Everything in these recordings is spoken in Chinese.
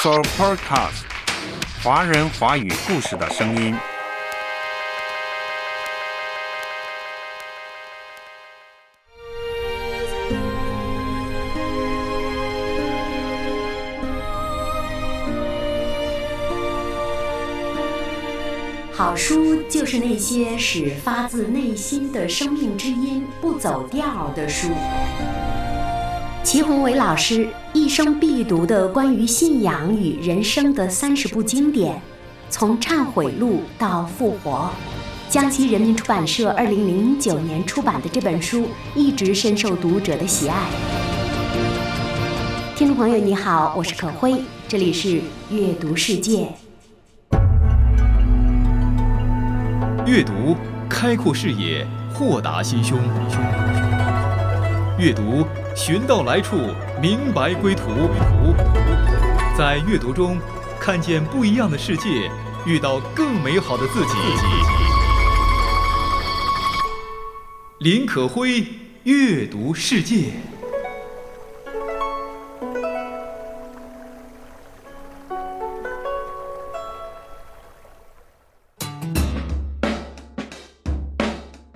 So Podcast，华人华语故事的声音。好书就是那些使发自内心的生命之音不走调的书。齐宏伟老师一生必读的关于信仰与人生的三十部经典，从《忏悔录》到《复活》，江西人民出版社二零零九年出版的这本书一直深受读者的喜爱。听众朋友，你好，我是可辉，这里是阅读世界。阅读开阔视野，豁达心胸。阅读。寻到来处，明白归途。在阅读中，看见不一样的世界，遇到更美好的自己。林可辉，阅读世界。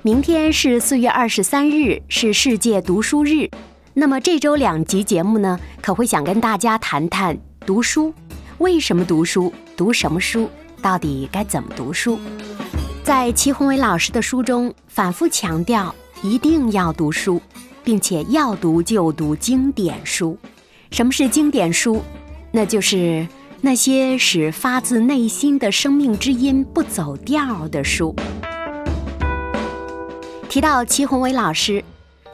明天是四月二十三日，是世界读书日。那么这周两集节目呢，可会想跟大家谈谈读书，为什么读书，读什么书，到底该怎么读书？在齐宏伟老师的书中，反复强调一定要读书，并且要读就读经典书。什么是经典书？那就是那些使发自内心的生命之音不走调的书。提到齐宏伟老师。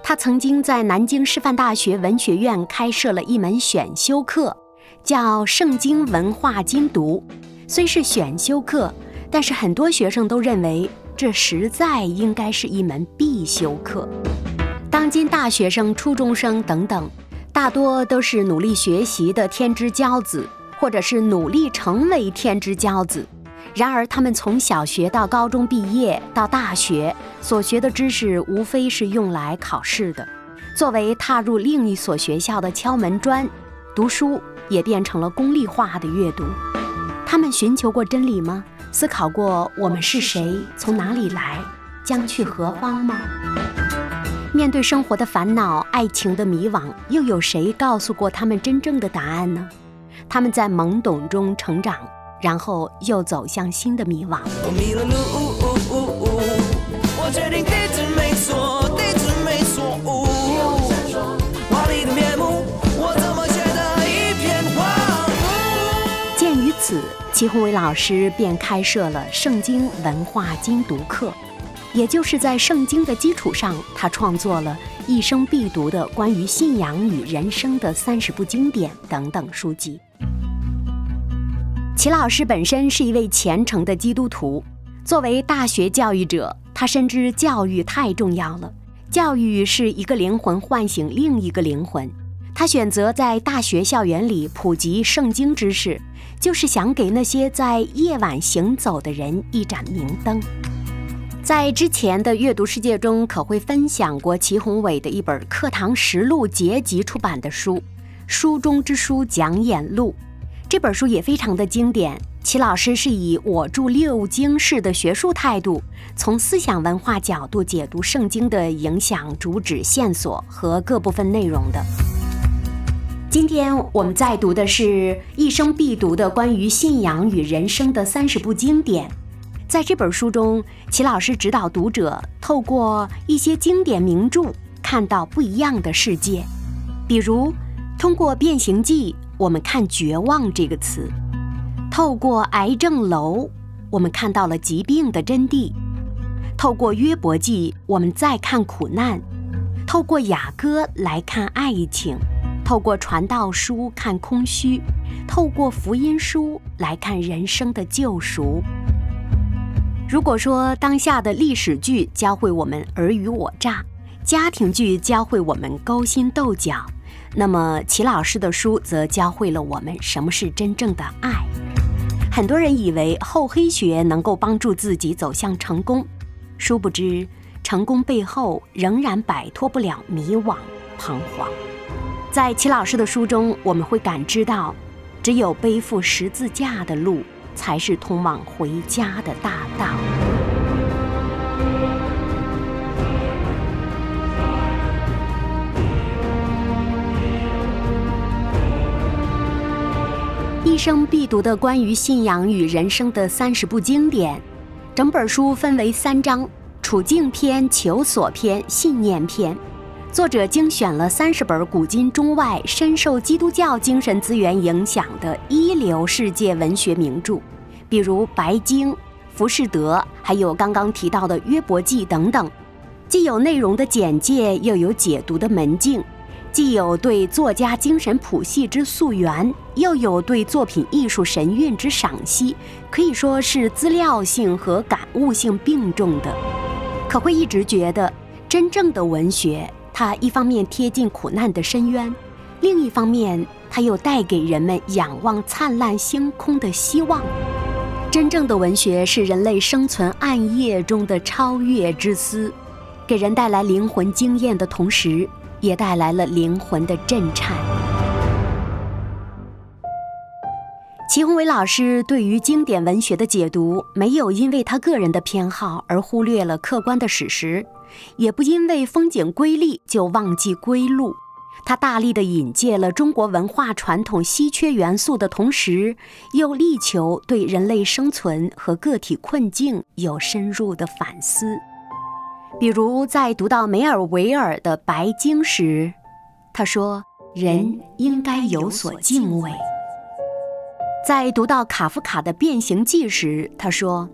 他曾经在南京师范大学文学院开设了一门选修课，叫《圣经文化精读》。虽是选修课，但是很多学生都认为这实在应该是一门必修课。当今大学生、初中生等等，大多都是努力学习的天之骄子，或者是努力成为天之骄子。然而，他们从小学到高中毕业到大学所学的知识，无非是用来考试的。作为踏入另一所学校的敲门砖，读书也变成了功利化的阅读。他们寻求过真理吗？思考过我们是谁，从哪里来，将去何方吗？面对生活的烦恼、爱情的迷惘，又有谁告诉过他们真正的答案呢？他们在懵懂中成长。然后又走向新的迷惘。鉴于此，齐宏伟老师便开设了圣经文化精读课，也就是在圣经的基础上，他创作了一生必读的关于信仰与人生的三十部经典等等书籍。齐老师本身是一位虔诚的基督徒，作为大学教育者，他深知教育太重要了。教育是一个灵魂唤醒另一个灵魂。他选择在大学校园里普及圣经知识，就是想给那些在夜晚行走的人一盏明灯。在之前的阅读世界中，可会分享过齐宏伟的一本《课堂实录》结集出版的书，《书中之书讲演录》。这本书也非常的经典。齐老师是以我著六经式的学术态度，从思想文化角度解读圣经的影响、主旨、线索和各部分内容的。今天我们在读的是一生必读的关于信仰与人生的三十部经典。在这本书中，齐老师指导读者透过一些经典名著，看到不一样的世界，比如通过《变形记》。我们看“绝望”这个词，透过癌症楼，我们看到了疾病的真谛；透过约伯记，我们再看苦难；透过雅歌来看爱情；透过传道书看空虚；透过福音书来看人生的救赎。如果说当下的历史剧教会我们尔虞我诈，家庭剧教会我们勾心斗角。那么齐老师的书则教会了我们什么是真正的爱。很多人以为厚黑学能够帮助自己走向成功，殊不知成功背后仍然摆脱不了迷惘、彷徨。在齐老师的书中，我们会感知到，只有背负十字架的路，才是通往回家的大道。生必读的关于信仰与人生的三十部经典，整本书分为三章：处境篇、求索篇、信念篇。作者精选了三十本古今中外深受基督教精神资源影响的一流世界文学名著，比如《白经》《浮士德》，还有刚刚提到的《约伯记》等等。既有内容的简介，又有解读的门径。既有对作家精神谱系之溯源，又有对作品艺术神韵之赏析，可以说是资料性和感悟性并重的。可会一直觉得，真正的文学，它一方面贴近苦难的深渊，另一方面，它又带给人们仰望灿烂星空的希望。真正的文学是人类生存暗夜中的超越之思，给人带来灵魂经验的同时。也带来了灵魂的震颤。齐宏伟老师对于经典文学的解读，没有因为他个人的偏好而忽略了客观的史实，也不因为风景瑰丽就忘记归路。他大力的引介了中国文化传统稀缺元素的同时，又力求对人类生存和个体困境有深入的反思。比如，在读到梅尔维尔的《白经》时，他说：“人应该有所敬畏。”在读到卡夫卡的《变形记》时，他说：“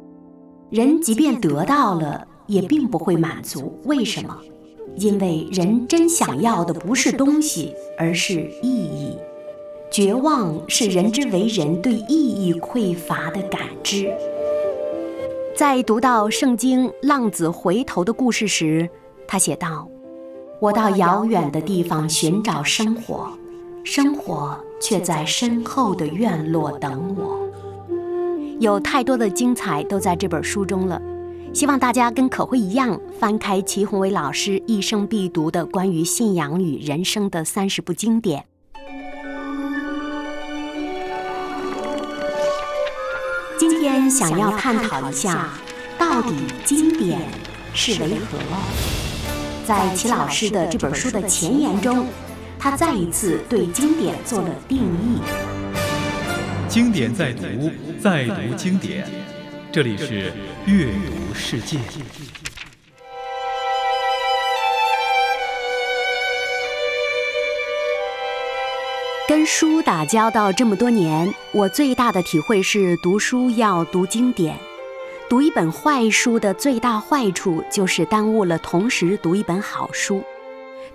人即便得到了，也并不会满足。为什么？因为人真想要的不是东西，而是意义。绝望是人之为人对意义匮乏的感知。”在读到圣经浪子回头的故事时，他写道：“我到遥远的地方寻找生活，生活却在身后的院落等我。”有太多的精彩都在这本书中了，希望大家跟可慧一样，翻开齐宏伟老师一生必读的关于信仰与人生的三十部经典。今天想要探讨一下，到底经典是为何？在齐老师的这本书的前言中，他再一次对经典做了定义。经典在读，在读经典。这里是阅读世界。跟书打交道这么多年，我最大的体会是，读书要读经典。读一本坏书的最大坏处就是耽误了同时读一本好书。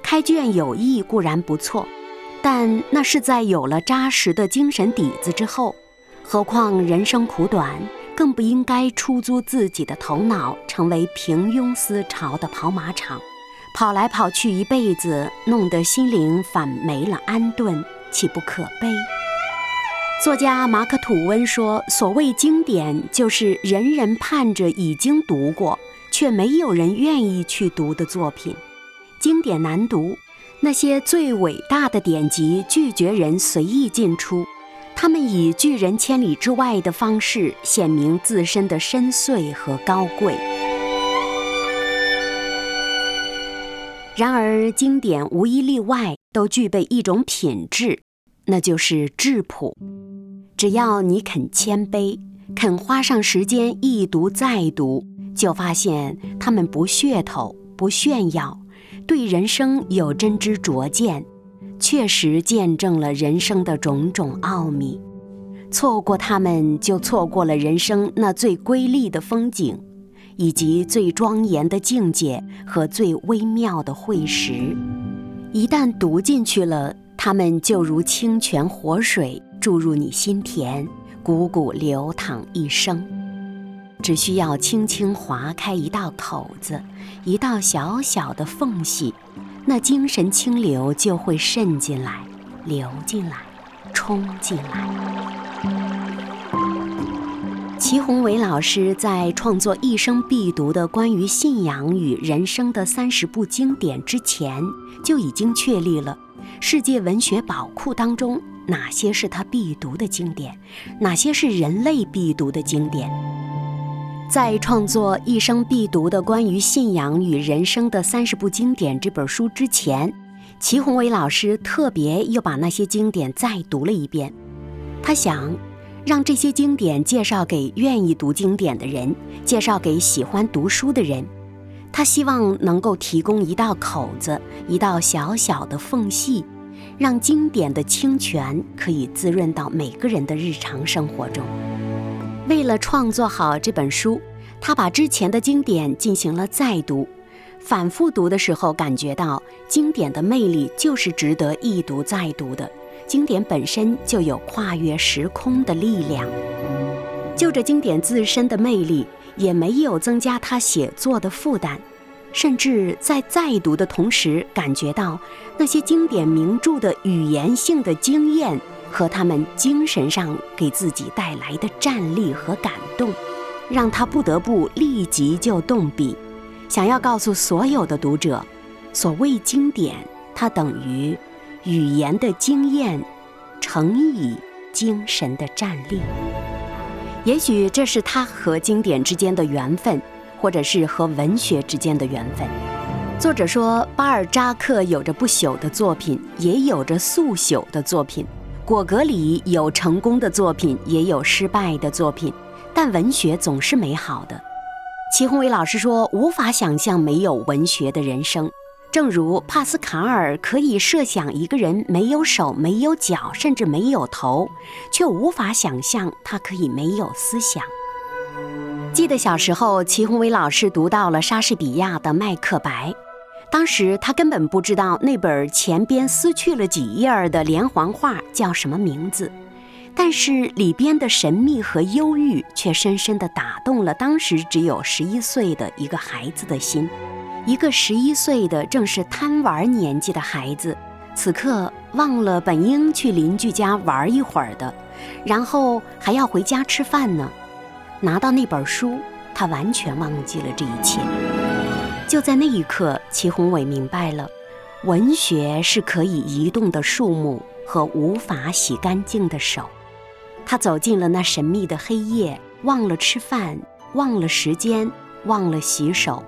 开卷有益固然不错，但那是在有了扎实的精神底子之后。何况人生苦短，更不应该出租自己的头脑，成为平庸思潮的跑马场，跑来跑去一辈子，弄得心灵反没了安顿。岂不可悲？作家马克·吐温说：“所谓经典，就是人人盼着已经读过，却没有人愿意去读的作品。经典难读，那些最伟大的典籍拒绝人随意进出，他们以拒人千里之外的方式显明自身的深邃和高贵。然而，经典无一例外。”都具备一种品质，那就是质朴。只要你肯谦卑，肯花上时间一读再读，就发现他们不噱头、不炫耀，对人生有真知灼见，确实见证了人生的种种奥秘。错过他们，就错过了人生那最瑰丽的风景，以及最庄严的境界和最微妙的会识。一旦读进去了，它们就如清泉活水注入你心田，汩汩流淌一生。只需要轻轻划开一道口子，一道小小的缝隙，那精神清流就会渗进来、流进来、冲进来。齐宏伟老师在创作一生必读的关于信仰与人生的三十部经典之前，就已经确立了世界文学宝库当中哪些是他必读的经典，哪些是人类必读的经典。在创作一生必读的关于信仰与人生的三十部经典这本书之前，齐宏伟老师特别又把那些经典再读了一遍。他想，让这些经典介绍给愿意读经典的人，介绍给喜欢读书的人。他希望能够提供一道口子，一道小小的缝隙，让经典的清泉可以滋润到每个人的日常生活中。为了创作好这本书，他把之前的经典进行了再读，反复读的时候，感觉到经典的魅力就是值得一读再读的。经典本身就有跨越时空的力量，就着经典自身的魅力，也没有增加他写作的负担，甚至在再读的同时，感觉到那些经典名著的语言性的经验。和他们精神上给自己带来的战力和感动，让他不得不立即就动笔，想要告诉所有的读者：所谓经典，它等于语言的经验乘以精神的战力。也许这是他和经典之间的缘分，或者是和文学之间的缘分。作者说，巴尔扎克有着不朽的作品，也有着速朽的作品。果戈里有成功的作品，也有失败的作品，但文学总是美好的。齐宏伟老师说：“无法想象没有文学的人生，正如帕斯卡尔可以设想一个人没有手、没有脚，甚至没有头，却无法想象他可以没有思想。”记得小时候，齐宏伟老师读到了莎士比亚的《麦克白》。当时他根本不知道那本前边撕去了几页的连环画叫什么名字，但是里边的神秘和忧郁却深深地打动了当时只有十一岁的一个孩子的心。一个十一岁的正是贪玩年纪的孩子，此刻忘了本应去邻居家玩一会儿的，然后还要回家吃饭呢。拿到那本书，他完全忘记了这一切。就在那一刻，齐宏伟明白了，文学是可以移动的树木和无法洗干净的手。他走进了那神秘的黑夜，忘了吃饭，忘了时间，忘了洗手。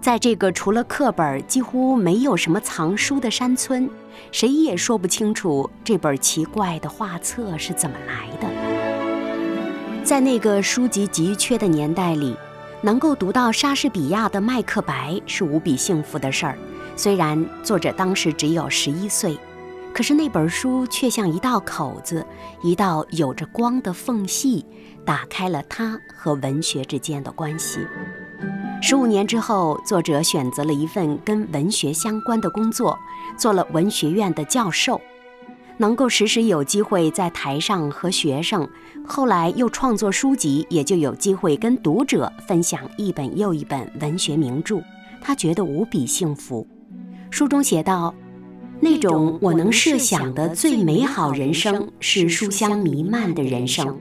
在这个除了课本几乎没有什么藏书的山村，谁也说不清楚这本奇怪的画册是怎么来的。在那个书籍急缺的年代里。能够读到莎士比亚的《麦克白》是无比幸福的事儿。虽然作者当时只有十一岁，可是那本书却像一道口子，一道有着光的缝隙，打开了他和文学之间的关系。十五年之后，作者选择了一份跟文学相关的工作，做了文学院的教授。能够时时有机会在台上和学生，后来又创作书籍，也就有机会跟读者分享一本又一本文学名著，他觉得无比幸福。书中写道：“那种我能设想的最美好人生是书香弥漫的人生，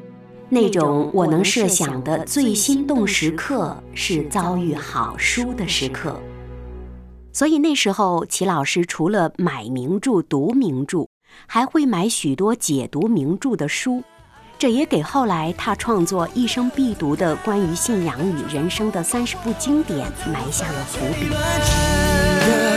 那种我能设想的最心动时刻是遭遇好书的时刻。”所以那时候，齐老师除了买名著、读名著。还会买许多解读名著的书，这也给后来他创作一生必读的关于信仰与人生的三十部经典埋下了伏笔。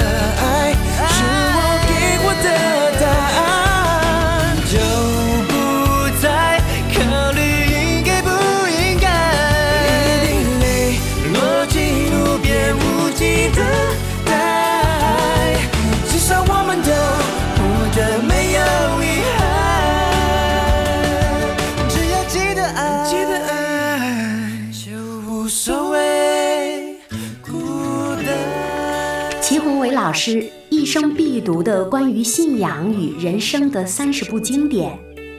师一生必读的关于信仰与人生的三十部经典，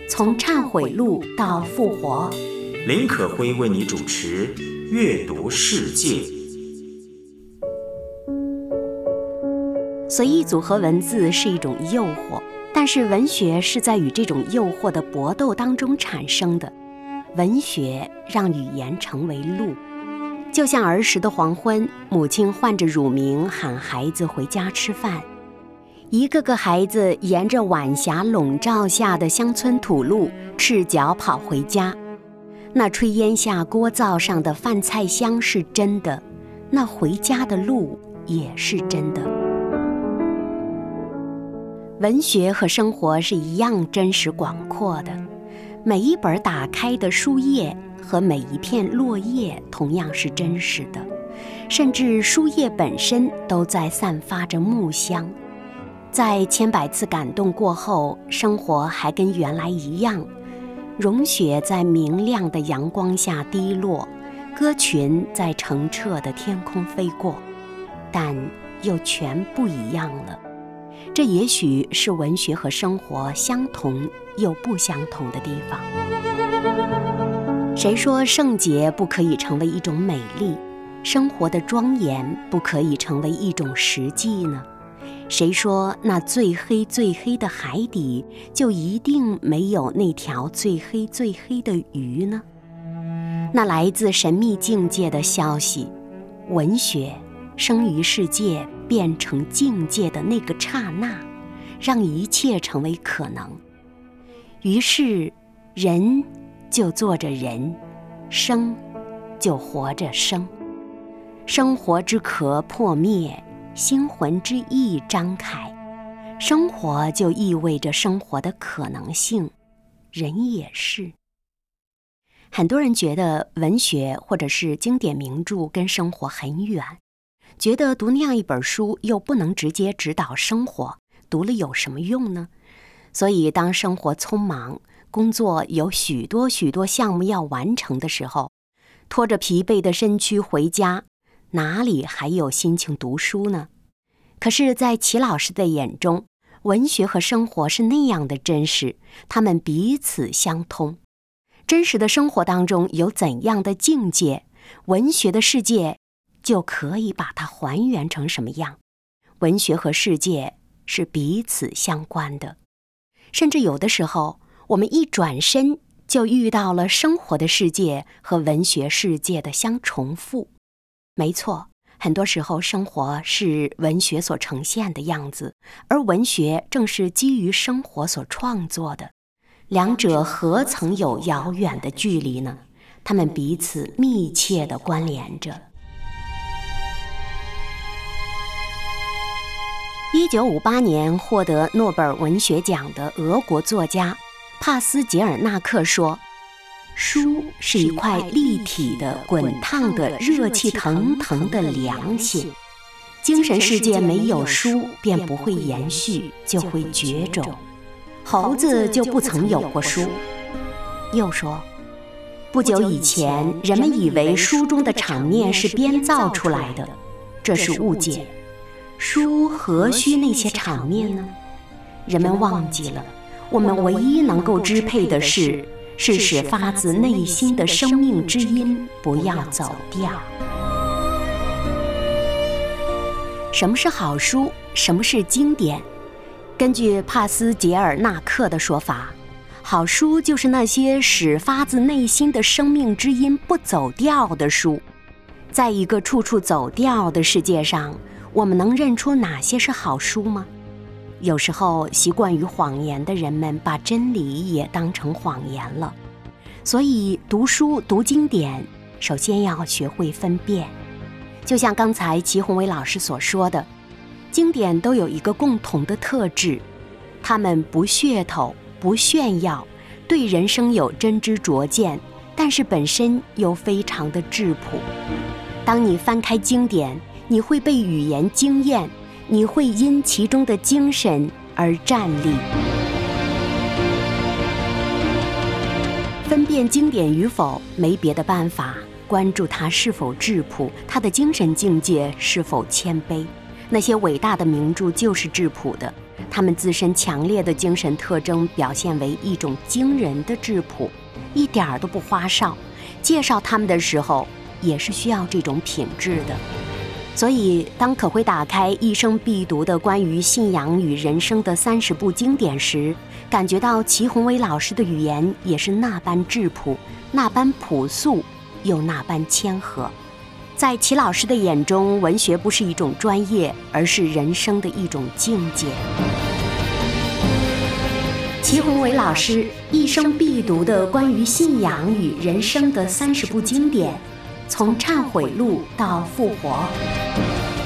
从《忏悔录》到《复活》。林可辉为你主持《阅读世界》。随意组合文字是一种诱惑，但是文学是在与这种诱惑的搏斗当中产生的。文学让语言成为路，就像儿时的黄昏，母亲唤着乳名喊孩子回家吃饭，一个个孩子沿着晚霞笼罩下的乡村土路赤脚跑回家。那炊烟下锅灶上的饭菜香是真的，那回家的路也是真的。文学和生活是一样真实广阔的，每一本打开的书页和每一片落叶同样是真实的，甚至书页本身都在散发着木香。在千百次感动过后，生活还跟原来一样。融雪在明亮的阳光下滴落，鸽群在澄澈的天空飞过，但又全不一样了。这也许是文学和生活相同又不相同的地方。谁说圣洁不可以成为一种美丽，生活的庄严不可以成为一种实际呢？谁说那最黑最黑的海底就一定没有那条最黑最黑的鱼呢？那来自神秘境界的消息，文学生于世界变成境界的那个刹那，让一切成为可能。于是，人就做着人，生就活着生，生活之壳破灭。心魂之翼张开，生活就意味着生活的可能性，人也是。很多人觉得文学或者是经典名著跟生活很远，觉得读那样一本书又不能直接指导生活，读了有什么用呢？所以，当生活匆忙，工作有许多许多项目要完成的时候，拖着疲惫的身躯回家。哪里还有心情读书呢？可是，在齐老师的眼中，文学和生活是那样的真实，他们彼此相通。真实的生活当中有怎样的境界，文学的世界就可以把它还原成什么样。文学和世界是彼此相关的，甚至有的时候，我们一转身就遇到了生活的世界和文学世界的相重复。没错，很多时候生活是文学所呈现的样子，而文学正是基于生活所创作的。两者何曾有遥远的距离呢？他们彼此密切地关联着。一九五八年获得诺贝尔文学奖的俄国作家帕斯捷尔纳克说。书是一块立体的、滚烫的、热气腾腾的良心。精神世界没有书，便不会延续，就会绝种。猴子就不曾有过书。又说，不久以前，人们以为书中的场面是编造出来的，这是误解。书何须那些场面呢？人们忘记了，我们唯一能够支配的是。是使发自内心的生命之音不要走掉。什么是好书？什么是经典？根据帕斯捷尔纳克的说法，好书就是那些使发自内心的生命之音不走调的书。在一个处处走调的世界上，我们能认出哪些是好书吗？有时候，习惯于谎言的人们把真理也当成谎言了。所以，读书读经典，首先要学会分辨。就像刚才齐宏伟老师所说的，经典都有一个共同的特质：他们不噱头、不炫耀，对人生有真知灼见，但是本身又非常的质朴。当你翻开经典，你会被语言惊艳。你会因其中的精神而站立。分辨经典与否，没别的办法，关注它是否质朴，它的精神境界是否谦卑。那些伟大的名著就是质朴的，他们自身强烈的精神特征表现为一种惊人的质朴，一点儿都不花哨。介绍他们的时候，也是需要这种品质的。所以，当可会打开一生必读的关于信仰与人生的三十部经典时，感觉到齐宏伟老师的语言也是那般质朴，那般朴素，又那般谦和。在齐老师的眼中，文学不是一种专业，而是人生的一种境界。齐宏伟老师一生必读的关于信仰与人生的三十部经典。从忏悔录到复活，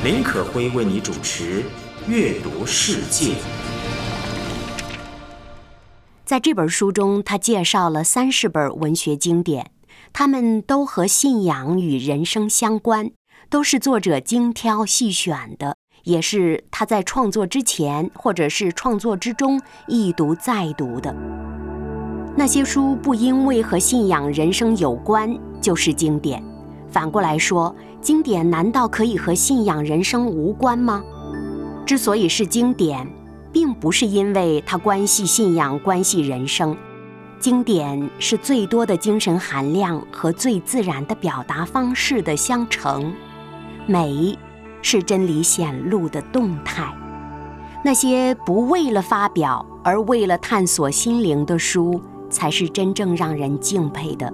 林可辉为你主持《阅读世界》。在这本书中，他介绍了三十本文学经典，他们都和信仰与人生相关，都是作者精挑细选的，也是他在创作之前或者是创作之中一读再读的。那些书不因为和信仰、人生有关就是经典。反过来说，经典难道可以和信仰人生无关吗？之所以是经典，并不是因为它关系信仰、关系人生。经典是最多的精神含量和最自然的表达方式的相乘。美是真理显露的动态。那些不为了发表而为了探索心灵的书，才是真正让人敬佩的。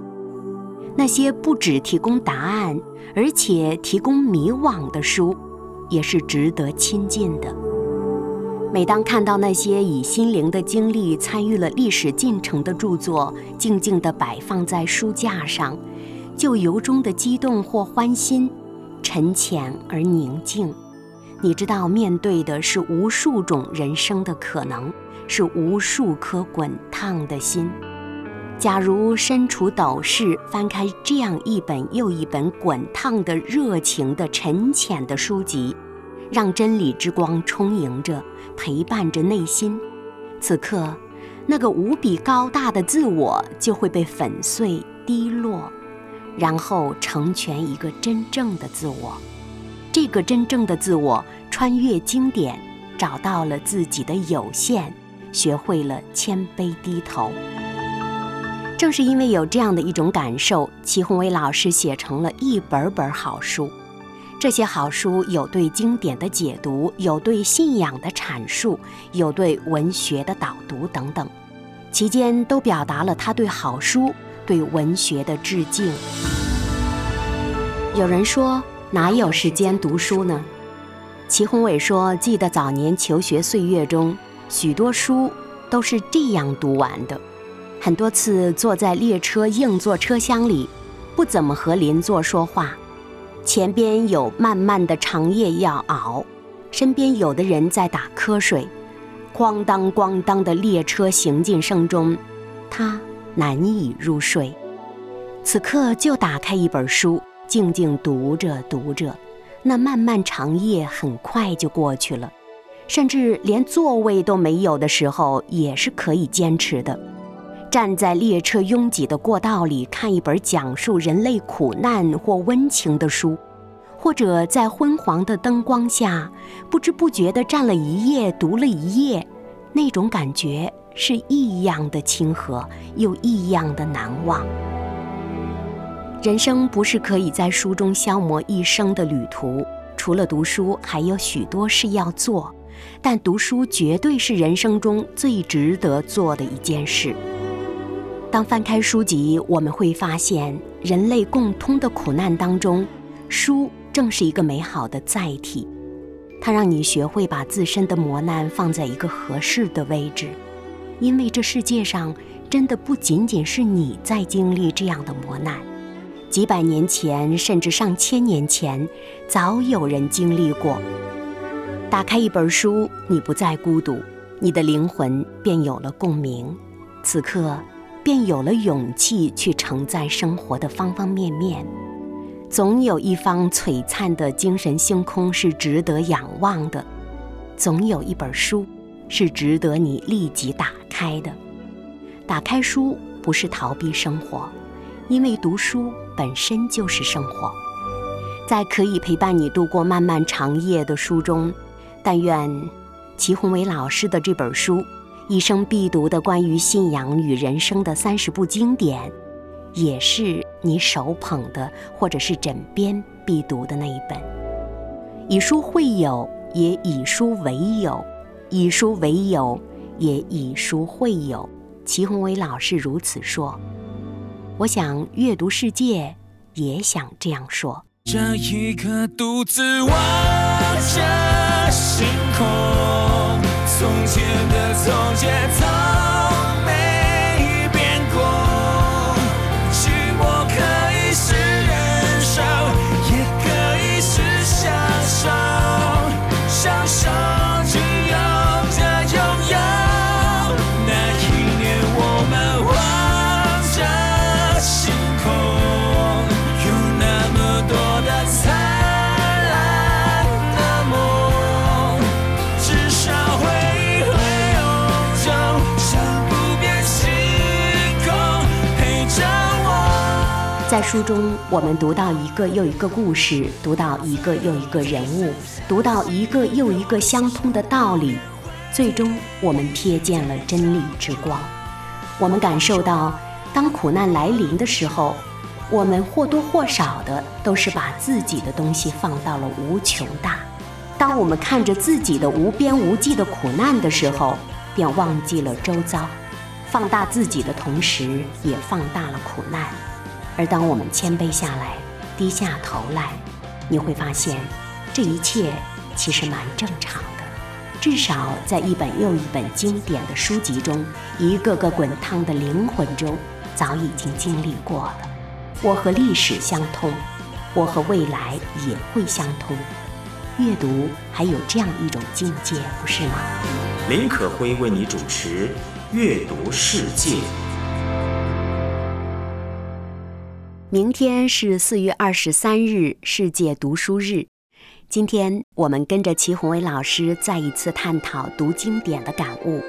那些不只提供答案，而且提供迷惘的书，也是值得亲近的。每当看到那些以心灵的经历参与了历史进程的著作，静静地摆放在书架上，就由衷的激动或欢心，沉潜而宁静。你知道，面对的是无数种人生的可能，是无数颗滚烫的心。假如身处斗室，翻开这样一本又一本滚烫的、热情的、沉潜的书籍，让真理之光充盈着，陪伴着内心，此刻，那个无比高大的自我就会被粉碎、低落，然后成全一个真正的自我。这个真正的自我穿越经典，找到了自己的有限，学会了谦卑低头。正是因为有这样的一种感受，齐宏伟老师写成了一本本好书。这些好书有对经典的解读，有对信仰的阐述，有对文学的导读等等，其间都表达了他对好书、对文学的致敬。有人说哪有时间读书呢？齐宏伟说：“记得早年求学岁月中，许多书都是这样读完的。”很多次坐在列车硬座车厢里，不怎么和邻座说话。前边有漫漫的长夜要熬，身边有的人在打瞌睡。咣当咣当的列车行进声中，他难以入睡。此刻就打开一本书，静静读着读着，那漫漫长夜很快就过去了。甚至连座位都没有的时候，也是可以坚持的。站在列车拥挤的过道里，看一本讲述人类苦难或温情的书，或者在昏黄的灯光下，不知不觉地站了一夜，读了一夜，那种感觉是异样的亲和，又异样的难忘。人生不是可以在书中消磨一生的旅途，除了读书，还有许多事要做，但读书绝对是人生中最值得做的一件事。当翻开书籍，我们会发现，人类共通的苦难当中，书正是一个美好的载体。它让你学会把自身的磨难放在一个合适的位置，因为这世界上真的不仅仅是你在经历这样的磨难，几百年前甚至上千年前，早有人经历过。打开一本书，你不再孤独，你的灵魂便有了共鸣。此刻。便有了勇气去承载生活的方方面面，总有一方璀璨的精神星空是值得仰望的，总有一本书是值得你立即打开的。打开书不是逃避生活，因为读书本身就是生活。在可以陪伴你度过漫漫长夜的书中，但愿齐宏伟老师的这本书。一生必读的关于信仰与人生的三十部经典，也是你手捧的或者是枕边必读的那一本。以书会友，也以书为友；以书为友，也以书会友。齐宏伟老师如此说。我想阅读世界，也想这样说。这一刻，独自望着星空，从前的从前，在书中，我们读到一个又一个故事，读到一个又一个人物，读到一个又一个相通的道理，最终我们瞥见了真理之光。我们感受到，当苦难来临的时候，我们或多或少的都是把自己的东西放到了无穷大。当我们看着自己的无边无际的苦难的时候，便忘记了周遭，放大自己的同时，也放大了苦难。而当我们谦卑下来，低下头来，你会发现，这一切其实蛮正常的。至少在一本又一本经典的书籍中，一个个滚烫的灵魂中，早已经经历过了。我和历史相通，我和未来也会相通。阅读还有这样一种境界，不是吗？林可辉为你主持《阅读世界》。明天是四月二十三日，世界读书日。今天我们跟着齐宏伟老师再一次探讨读经典的感悟。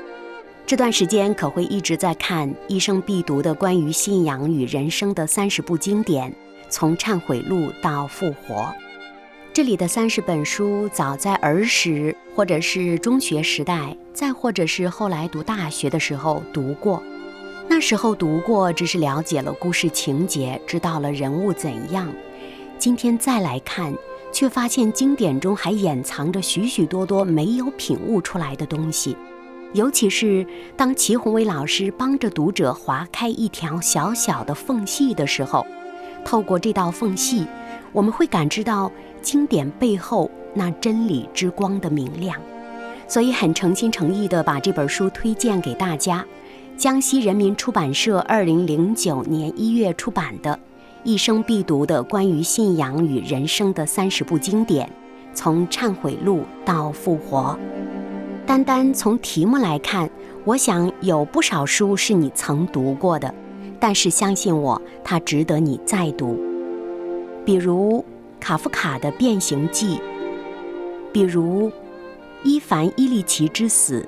这段时间可会一直在看一生必读的关于信仰与人生的三十部经典，从《忏悔录》到《复活》。这里的三十本书，早在儿时或者是中学时代，再或者是后来读大学的时候读过。那时候读过，只是了解了故事情节，知道了人物怎样。今天再来看，却发现经典中还掩藏着许许多多没有品悟出来的东西。尤其是当齐宏伟老师帮着读者划开一条小小的缝隙的时候，透过这道缝隙，我们会感知到经典背后那真理之光的明亮。所以很诚心诚意地把这本书推荐给大家。江西人民出版社二零零九年一月出版的《一生必读的关于信仰与人生的三十部经典》，从《忏悔录》到《复活》。单单从题目来看，我想有不少书是你曾读过的，但是相信我，它值得你再读。比如卡夫卡的《变形记》，比如伊凡·伊利奇之死，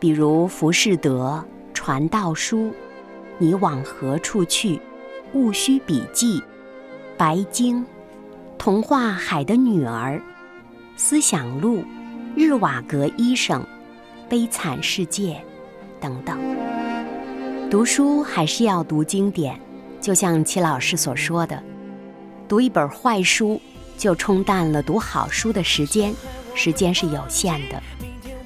比如浮士德。传道书，你往何处去？戊戌笔记，白鲸，童话海的女儿，思想录，日瓦格医生，悲惨世界，等等。读书还是要读经典，就像齐老师所说的，读一本坏书就冲淡了读好书的时间，时间是有限的。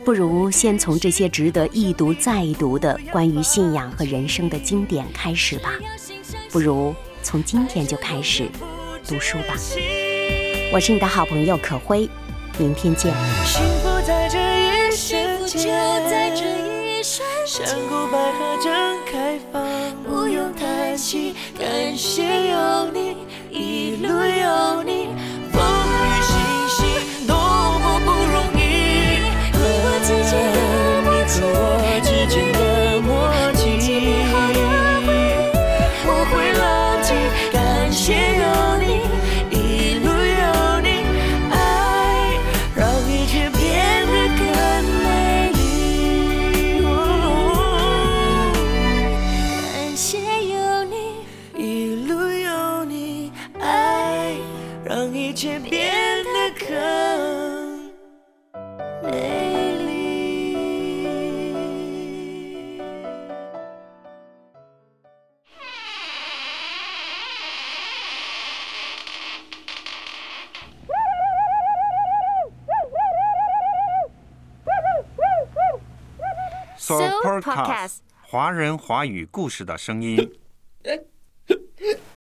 不如先从这些值得一读再读的关于信仰和人生的经典开始吧。不如从今天就开始读书吧。我是你的好朋友可辉，明天见。幸福在这一瞬间，山谷百合正开放，不用叹息，感谢有你，一路有你，华人华语故事的声音。